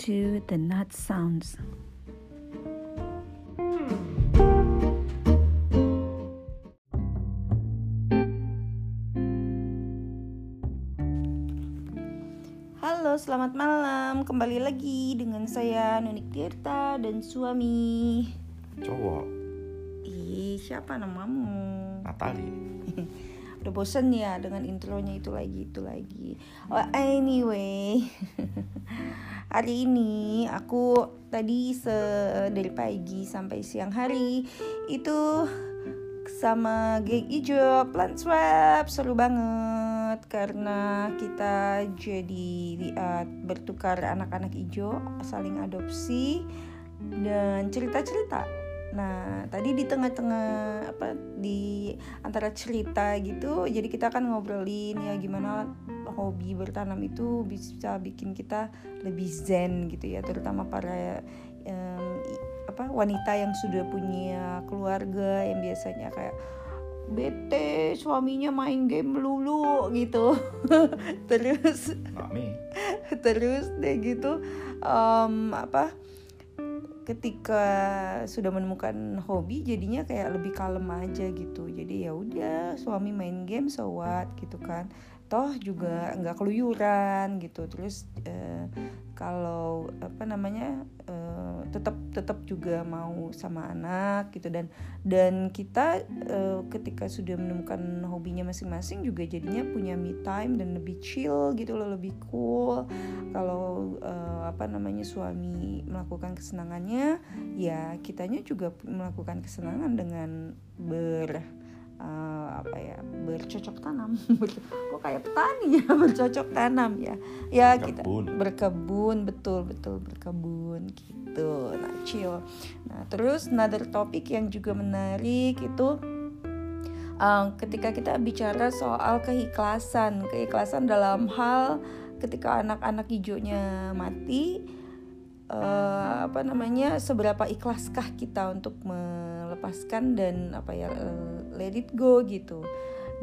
to the Nut Sounds. Halo, selamat malam. Kembali lagi dengan saya Nunik Tirta dan suami. cowok Ih, siapa namamu? Natali Udah bosen ya dengan intronya itu lagi itu lagi. Oh, anyway. hari ini aku tadi se dari pagi sampai siang hari itu sama geng ijo plant swap seru banget. Karena kita jadi uh, bertukar anak-anak ijo saling adopsi dan cerita-cerita Nah, tadi di tengah-tengah apa di antara cerita gitu, jadi kita kan ngobrolin ya gimana hobi bertanam itu bisa bikin kita lebih zen gitu ya, terutama para um, apa wanita yang sudah punya keluarga yang biasanya kayak bete suaminya main game melulu gitu. Terus Mami. terus deh gitu um, apa ketika sudah menemukan hobi jadinya kayak lebih kalem aja gitu. Jadi ya udah suami main game so what gitu kan toh juga nggak keluyuran gitu. Terus eh, kalau apa namanya eh, tetap tetap juga mau sama anak gitu. Dan dan kita eh, ketika sudah menemukan hobinya masing-masing juga jadinya punya me time dan lebih chill gitu loh lebih cool. Kalau eh, apa namanya suami melakukan kesenangannya ya kitanya juga melakukan kesenangan dengan ber uh, apa ya bercocok tanam. Kok kayak petani ya bercocok tanam ya? Ya kita Berkebun. berkebun betul betul berkebun gitu. Nah chill. Nah terus another topik yang juga menarik itu um, ketika kita bicara soal keikhlasan. Keikhlasan dalam hal ketika anak-anak hijaunya mati uh, apa namanya seberapa ikhlaskah kita untuk melepaskan dan apa ya uh, let it go gitu.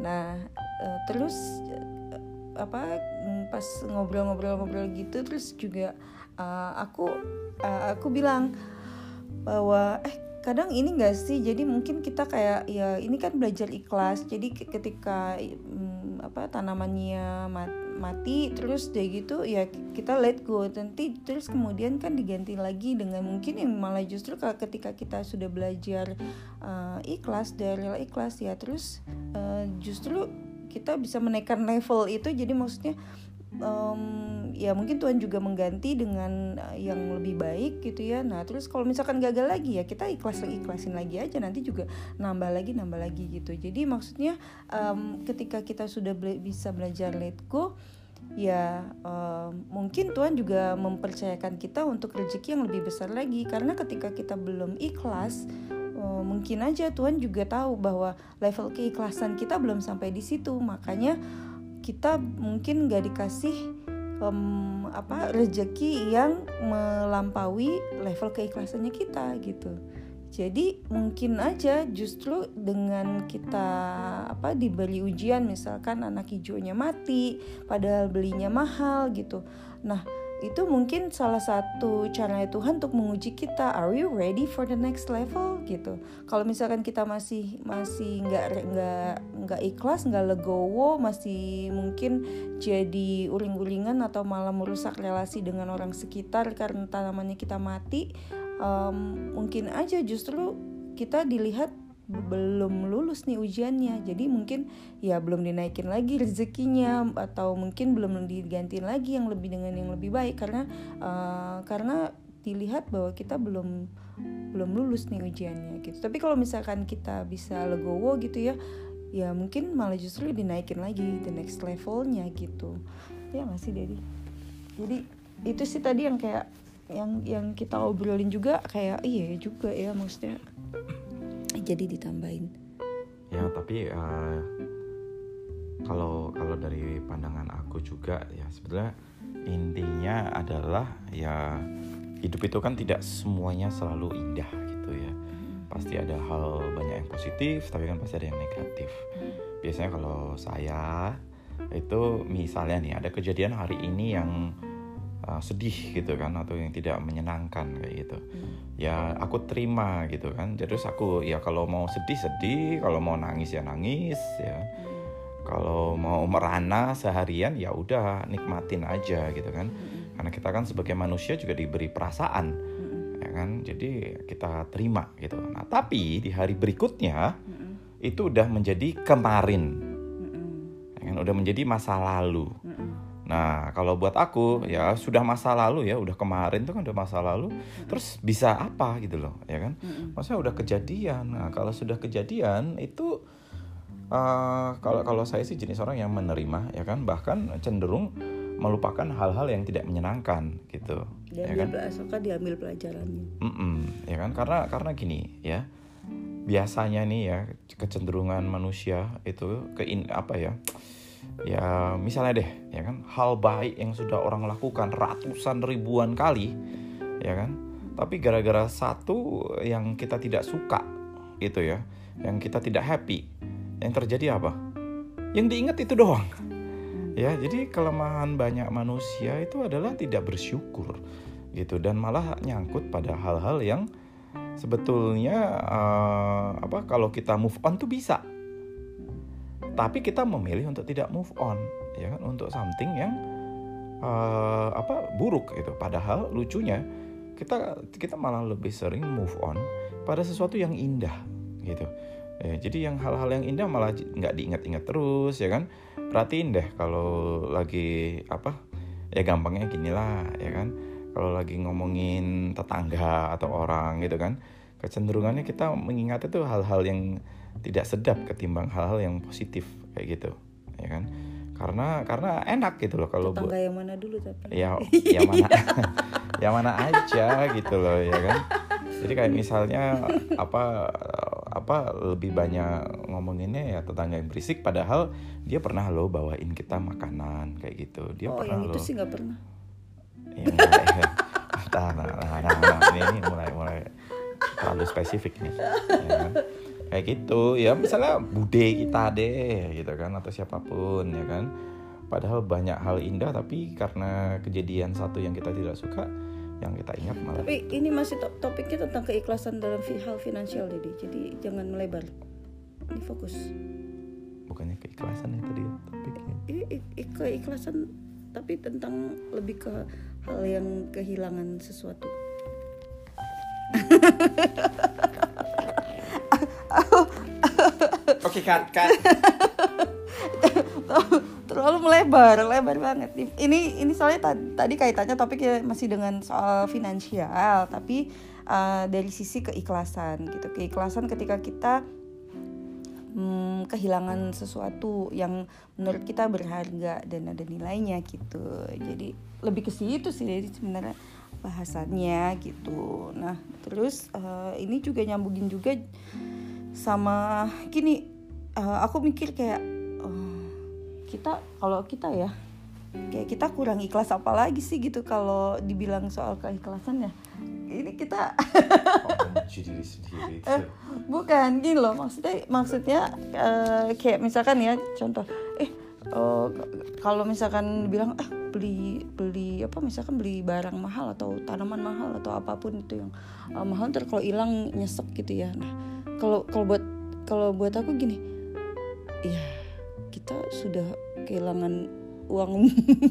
Nah uh, terus uh, apa mm, pas ngobrol-ngobrol-ngobrol gitu terus juga uh, aku uh, aku bilang bahwa eh kadang ini enggak sih? Jadi mungkin kita kayak ya ini kan belajar ikhlas. Jadi ketika um, apa tanamannya mati mati terus deh gitu ya kita let go. Nanti terus kemudian kan diganti lagi dengan mungkin yang malah justru ketika kita sudah belajar uh, ikhlas dari ikhlas ya terus uh, justru kita bisa menaikkan level itu. Jadi maksudnya um, ya mungkin Tuhan juga mengganti dengan yang lebih baik gitu ya. Nah terus kalau misalkan gagal lagi ya kita ikhlas ikhlasin lagi aja. Nanti juga nambah lagi nambah lagi gitu. Jadi maksudnya um, ketika kita sudah bela bisa belajar let go ya um, mungkin Tuhan juga mempercayakan kita untuk rezeki yang lebih besar lagi. Karena ketika kita belum ikhlas um, mungkin aja Tuhan juga tahu bahwa level keikhlasan kita belum sampai di situ. Makanya kita mungkin gak dikasih um, apa rezeki yang melampaui level keikhlasannya kita gitu. Jadi mungkin aja justru dengan kita apa diberi ujian misalkan anak hijaunya mati padahal belinya mahal gitu. Nah itu mungkin salah satu cara Tuhan untuk menguji kita are you ready for the next level? Gitu. Kalau misalkan kita masih masih nggak nggak nggak ikhlas nggak legowo masih mungkin jadi uring-uringan atau malah merusak relasi dengan orang sekitar karena tanamannya kita mati um, mungkin aja justru kita dilihat belum lulus nih ujiannya. Jadi mungkin ya belum dinaikin lagi rezekinya atau mungkin belum digantiin lagi yang lebih dengan yang lebih baik. Karena uh, karena dilihat bahwa kita belum belum lulus nih ujiannya gitu. Tapi kalau misalkan kita bisa legowo gitu ya ya mungkin malah justru dinaikin lagi the next levelnya gitu. Ya nggak sih Dedi? Jadi itu sih tadi yang kayak yang yang kita obrolin juga kayak iya juga ya maksudnya jadi ditambahin? Ya tapi uh, kalau kalau dari pandangan aku juga ya sebetulnya intinya adalah ya hidup itu kan tidak semuanya selalu indah gitu ya. Pasti ada hal banyak yang positif tapi kan pasti ada yang negatif. Biasanya kalau saya itu misalnya nih ada kejadian hari ini yang uh, sedih gitu kan atau yang tidak menyenangkan kayak gitu. Ya aku terima gitu kan. Terus aku ya kalau mau sedih sedih. Kalau mau nangis ya nangis ya. Kalau mau merana seharian ya udah nikmatin aja gitu kan. Karena kita kan sebagai manusia juga diberi perasaan ya kan. Jadi kita terima gitu. Nah tapi di hari berikutnya itu udah menjadi kemarin. Ya kan udah menjadi masa lalu Nah, kalau buat aku ya sudah masa lalu ya, udah kemarin tuh kan udah masa lalu. Terus bisa apa gitu loh, ya kan? Maksudnya udah kejadian. Nah, kalau sudah kejadian itu uh, kalau kalau saya sih jenis orang yang menerima ya kan, bahkan cenderung melupakan hal-hal yang tidak menyenangkan gitu. ya kan? asalkan diambil pelajarannya. Mm-mm, ya kan? Karena karena gini ya. Biasanya nih ya kecenderungan manusia itu ke in, apa ya? Ya misalnya deh ya kan? Hal baik yang sudah orang lakukan ratusan ribuan kali ya kan? Tapi gara-gara satu yang kita tidak suka gitu ya yang kita tidak happy yang terjadi apa? Yang diingat itu doang. Ya jadi kelemahan banyak manusia itu adalah tidak bersyukur gitu. Dan malah nyangkut pada hal-hal yang sebetulnya uh, apa kalau kita move on tuh bisa tapi kita memilih untuk tidak move on ya kan? Untuk something yang uh, apa buruk gitu. Padahal lucunya kita kita malah lebih sering move on pada sesuatu yang indah gitu. Ya, jadi yang hal-hal yang indah malah nggak diingat-ingat terus ya kan? Perhatiin deh kalau lagi apa ya gampangnya gini lah ya kan? Kalau lagi ngomongin tetangga atau orang gitu kan kecenderungannya kita mengingat itu hal-hal yang tidak sedap ketimbang hal-hal yang positif kayak gitu ya kan? Karena karena enak gitu loh kalau buat yang mana dulu tapi ya yang mana yang mana aja gitu loh ya kan? Jadi kayak misalnya apa apa lebih banyak ngomonginnya ya tetangga yang berisik padahal dia pernah lo bawain kita makanan kayak gitu. Dia oh, pernah yang itu sih nggak pernah? Ya, mulai, nah, nah, nah, nah, nah, ini mulai mulai terlalu spesifik nih ya kan? kayak gitu. Ya misalnya bude kita deh gitu kan atau siapa pun ya kan? Padahal banyak hal indah tapi karena kejadian satu yang kita tidak suka yang kita ingat malah tapi ini masih top topiknya tentang keikhlasan dalam hal finansial jadi jadi jangan melebar. Ini fokus. Bukannya keikhlasan ya tadi ya topiknya ini keikhlasan tapi tentang lebih ke hal yang kehilangan sesuatu Oke, cut, cut. terlalu melebar, lebar banget. Ini ini soalnya tadi, kaitannya topiknya masih dengan soal finansial, tapi uh, dari sisi keikhlasan gitu. Keikhlasan ketika kita hmm, kehilangan sesuatu yang menurut kita berharga dan ada nilainya gitu. Jadi lebih ke situ sih sebenarnya bahasannya gitu. Nah, terus uh, ini juga nyambungin juga sama gini uh, aku mikir kayak uh, kita kalau kita ya kayak kita kurang ikhlas apa lagi sih gitu kalau dibilang soal keikhlasan ya ini kita bukan gini loh maksudnya maksudnya uh, kayak misalkan ya contoh eh uh, kalau misalkan bilang ah beli beli apa misalkan beli barang mahal atau tanaman mahal atau apa pun itu yang uh, mahal terus kalau hilang nyesek gitu ya. Nah kalau kalau buat kalau buat aku gini ya kita sudah kehilangan uang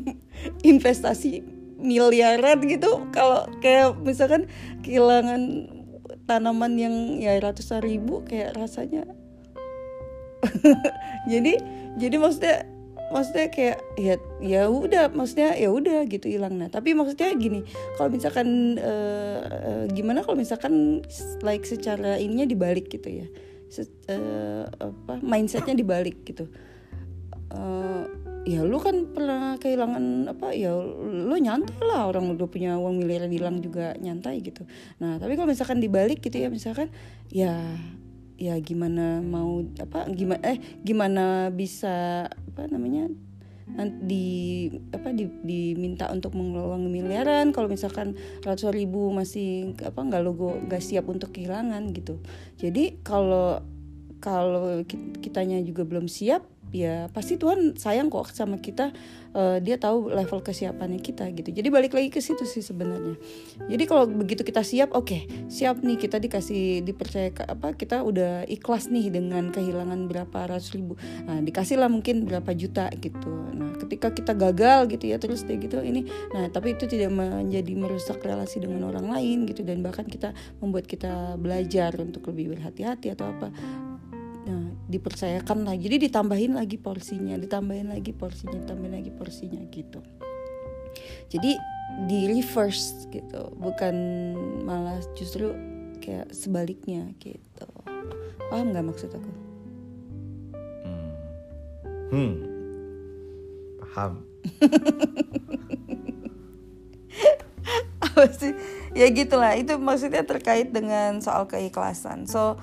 investasi miliaran gitu. Kalau kayak misalkan kehilangan tanaman yang ya ratusan ribu kayak rasanya jadi jadi maksudnya maksudnya kayak ya ya udah maksudnya ya udah gitu hilang. Nah tapi maksudnya gini kalau misalkan uh, uh, gimana kalau misalkan like secara ininya dibalik gitu ya? Se uh, apa mindsetnya dibalik gitu. Uh, ya lu kan pernah kehilangan apa ya lu nyantai lah. Orang udah punya uang miliaran hilang juga nyantai gitu. Nah tapi kalau misalkan dibalik gitu ya misalkan ya ya gimana mau apa gimana eh gimana bisa apa namanya di apa di, diminta untuk mengelola miliaran kalau misalkan ratus ribu masih apa nggak logo nggak siap untuk kehilangan gitu. Jadi kalau kalau kitanya juga belum siap ya pasti Tuhan sayang kok sama kita uh, dia tahu level kesiapannya kita gitu. Jadi balik lagi ke situ sih sebenarnya. Jadi kalau begitu kita siap oke okay, siap nih kita dikasih dipercaya apa kita udah ikhlas nih dengan kehilangan berapa ratus ribu. Nah dikasih lah mungkin berapa juta gitu. Nah ketika kita gagal gitu ya terus dia gitu ini nah tapi itu tidak menjadi merusak relasi dengan orang lain gitu. Dan bahkan kita membuat kita belajar untuk lebih berhati-hati atau apa dipercayakan lagi. Jadi ditambahin lagi porsinya, ditambahin lagi porsinya, ditambahin lagi porsinya gitu. Jadi di reverse gitu, bukan malah justru kayak sebaliknya gitu. Paham nggak maksud aku? Hmm, hmm. paham. Apa sih? Ya gitulah. Itu maksudnya terkait dengan soal keikhlasan. So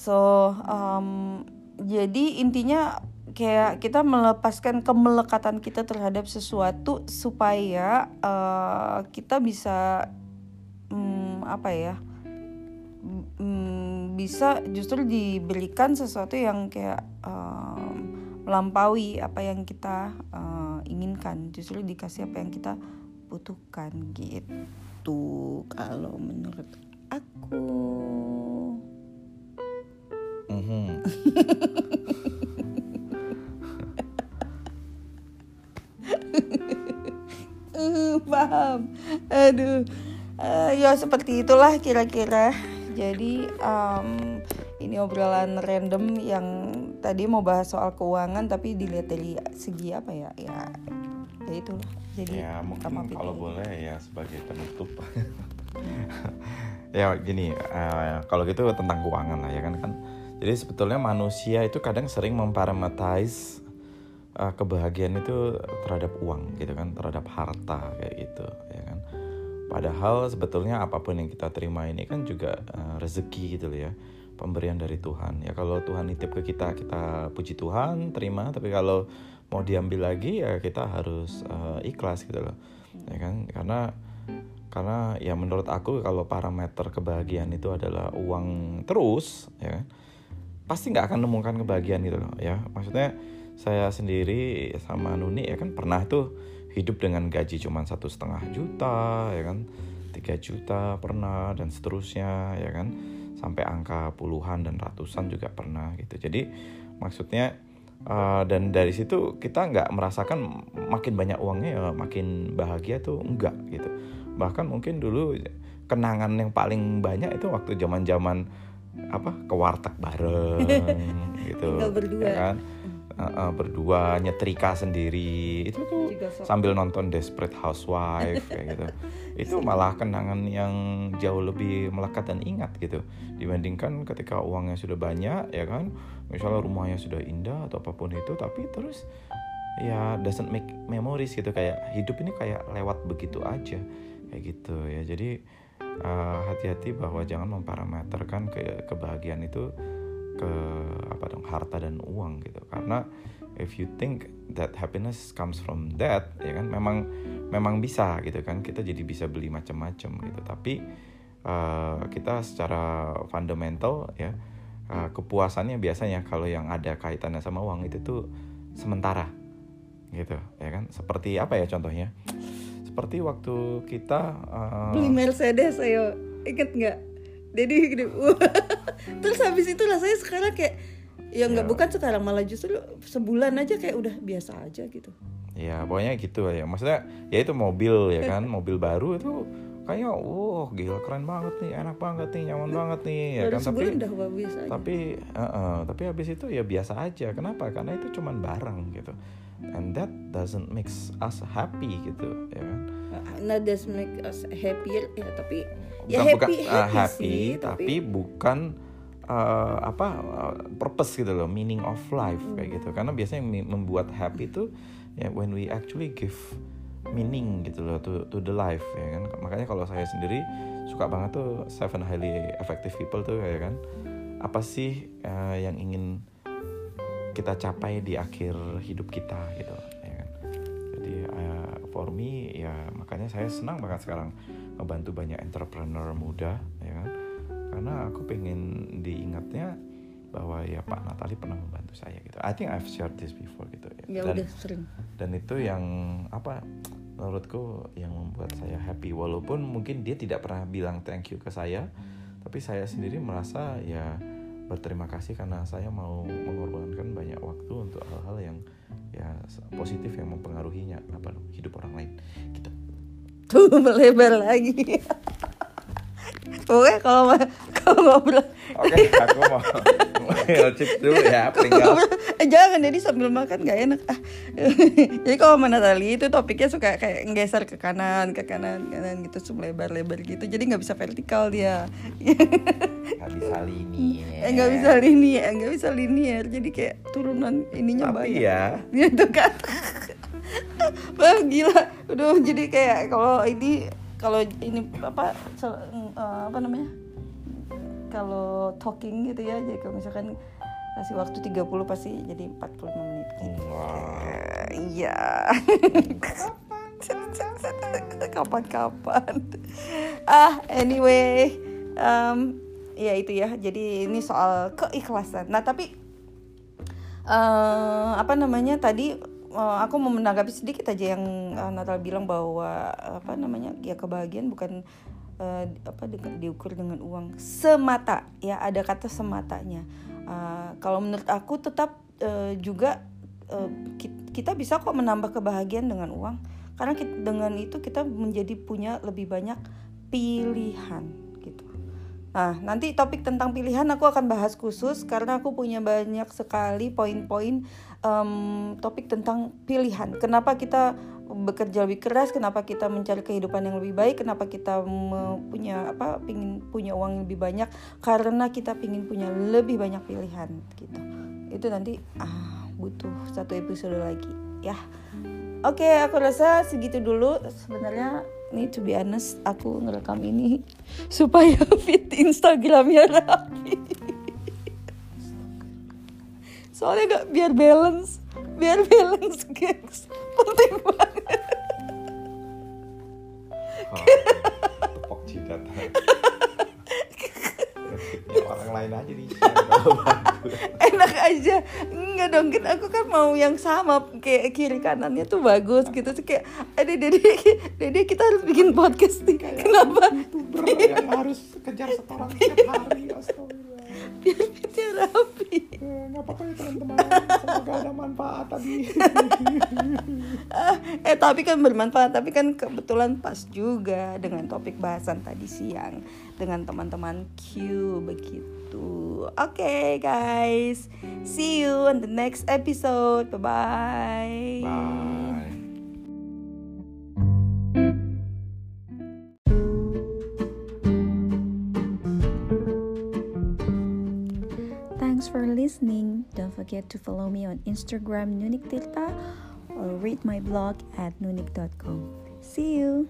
so um, jadi intinya kayak kita melepaskan kemelekatan kita terhadap sesuatu supaya uh, kita bisa um, apa ya um, bisa justru diberikan sesuatu yang kayak um, melampaui apa yang kita uh, inginkan. Justru dikasih apa yang kita butuhkan gitu kalau menurut aku Mm-hmm. paham. Aduh. Uh, ya seperti itulah kira-kira. Jadi um, ini obrolan random yang tadi mau bahas soal keuangan tapi dilihat dari segi apa ya? Ya ya itulah. Jadi ya mungkin kalau boleh ya sebagai penutup. Ya gini uh, kalau gitu tentang keuangan lah ya kan. Kan jadi sebetulnya manusia itu kadang sering memparameterize uh, kebahagiaan itu terhadap uang gitu kan, terhadap harta kayak gitu ya kan. Padahal sebetulnya apa pun yang kita terima ini kan juga uh, rezeki gitu ya, pemberian dari Tuhan. Ya kalau Tuhan nitip ke kita, kita puji Tuhan, terima. Tapi kalau mau diambil lagi ya kita harus uh, ikhlas gitu loh, ya kan? Karena karena ya menurut aku kalau parameter kebahagiaan itu adalah uang terus, ya kan? Pasti nggak akan nemukan kebahagiaan gitu loh ya. Maksudnya saya sendiri sama Nuni ya kan pernah tuh hidup dengan gaji cuma satu setengah juta ya kan. Tiga juta pernah dan seterusnya ya kan. Sampai angka puluhan dan ratusan juga pernah gitu. Jadi maksudnya uh, dan dari situ kita nggak merasakan makin banyak uangnya ya makin bahagia tuh enggak gitu. Bahkan mungkin dulu kenangan yang paling banyak itu waktu zaman zaman apa ke warteg bareng gitu Tinggal berdua. ya kan? Uh, uh, berdua nyetrika sendiri. Itu tuh sambil nonton Desperate Housewife kayak gitu. Itu malah kenangan yang jauh lebih melekat dan ingat gitu. Dibandingkan ketika uangnya sudah banyak ya kan? Misalnya rumahnya sudah indah atau apa pun itu tapi terus ya doesn't make memories gitu. Kayak hidup ini kayak lewat begitu aja kayak gitu ya. Jadi eh, hati-hati bahwa jangan memparameterkan ke kebahagiaan itu ke apa dong harta dan uang gitu. Karena if you think that happiness comes from that ya kan memang memang bisa gitu kan. Kita jadi bisa beli macam-macam gitu. Tapi uh, kita secara fundamental ya uh, kepuasannya biasanya kalau yang ada kaitannya sama uang itu tuh sementara gitu ya kan. Seperti apa ya contohnya seperti waktu kita uh, beli Mercedes ayo. Inget nggak? Jadi gini terus habis itu rasanya sekarang kayak ya nggak ya. bukan sekarang malah justru sebulan aja kayak udah biasa aja gitu. Ya pokoknya gitu ya maksudnya ya itu mobil ya kan? Mobil baru itu kayaknya wow gila keren banget nih enak banget nih nyaman banget nih ya kan? Tapi udah biasa aja. tapi uh, uh, tapi habis itu ya biasa aja. Kenapa? Karena itu cuman barang gitu and that doesn't makes us happy gitu ya kan? Not doesn't make us happier ya tapi bukan, ya happy bukan, uh, happy, happy sih, tapi, tapi bukan uh, apa uh, purpose gitu loh meaning of life hmm. kayak gitu. Karena biasanya yang membuat happy itu ya when we actually give meaning gitu loh to to the life ya kan? Makanya kalau saya sendiri suka banget tuh seven highly effective people tuh ya kan? Apa sih uh, yang ingin kita capai di akhir hidup kita gitu ya kan? Jadi uh, for me ya makanya saya senang banget sekarang membantu banyak entrepreneur muda ya kan? Karena aku pengen diingatnya bahwa ya Pak Natali pernah membantu saya gitu. I think I've shared this before gitu ya dan udah sering. dan itu yang apa menurutku yang membuat saya happy. Walaupun mungkin dia tidak pernah bilang thank you ke saya tapi saya sendiri merasa ya berterima kasih karena saya mau mengorbankan banyak waktu untuk hal-hal yang ya positif yang mempengaruhinya apa hidup orang lain? Gitu. Tuh melebar lagi. Pokoknya kalau kalau ngobrol. Oke aku mau chips dulu ya pringgal eh, jangan jadi sambil makan gak enak. Ah. jadi kalau sama Natali itu topiknya suka kayak nggeser ke kanan ke kanan kanan gitu terus lebar-lebar gitu. Jadi nggak bisa vertikal dia. Nggak bisa lini eh nggak bisa linear nggak bisa linear jadi kayak turunan ininya tapi banyak. ya. Gitu kan. Wah gila. Udah jadi kayak kalau ini Kalau ini apa eh, Apa namanya Kalau talking gitu ya Jadi kalau misalkan Kasih waktu 30 pasti jadi 45 menit. Gitu. wow. Iya. Kapan-kapan. Ah anyway um, Ya itu ya. Jadi ini soal keikhlasan. Nah tapi eh apa namanya tadi eh, aku mau menanggapi sedikit aja yang eh, Natal bilang bahwa apa namanya ya kebahagiaan bukan eh, apa di- diukur dengan uang semata. Ya ada kata sematanya. Eh, kalau menurut aku tetap eh, juga ki- kita bisa kok menambah kebahagiaan dengan uang. Karena kita, dengan itu kita menjadi punya lebih banyak pilihan gitu. Nah, nanti topik tentang pilihan aku akan bahas khusus karena aku punya banyak sekali poin-poin em, topik tentang pilihan. Kenapa kita bekerja lebih keras? Kenapa kita mencari kehidupan yang lebih baik? Kenapa kita punya apa? Pingin punya uang yang lebih banyak? Karena kita pingin punya lebih banyak pilihan gitu. Itu nanti ah butuh satu episode lagi ya. Oke, aku rasa segitu dulu. Sebenarnya nih to be honest, aku ngerekam ini supaya fit Instagramnya rapi. Soalnya gak biar balance, biar balance guys, penting banget. Oh, tepok jidat. Ya, orang lain aja di Enak aja, enggak dong kan aku kan mau yang sama kayak kiri kanannya tuh bagus gitu. Sih kayak, ada dede, dede kita harus bikin podcast nih. Kenapa? youtuber yang harus kejar setoran setiap hari astagfirullah. Biar rapi. Eh, nggak apa-apa ya teman-teman semoga ada manfaat tadi eh tapi kan bermanfaat tapi kan kebetulan pas juga dengan topik bahasan tadi siang dengan teman-teman Q begitu. Oke guys, see you on the next episode. Bye bye. bye forget to follow me on Instagram Nunik Tirta or read my blog at nunik.com. See you.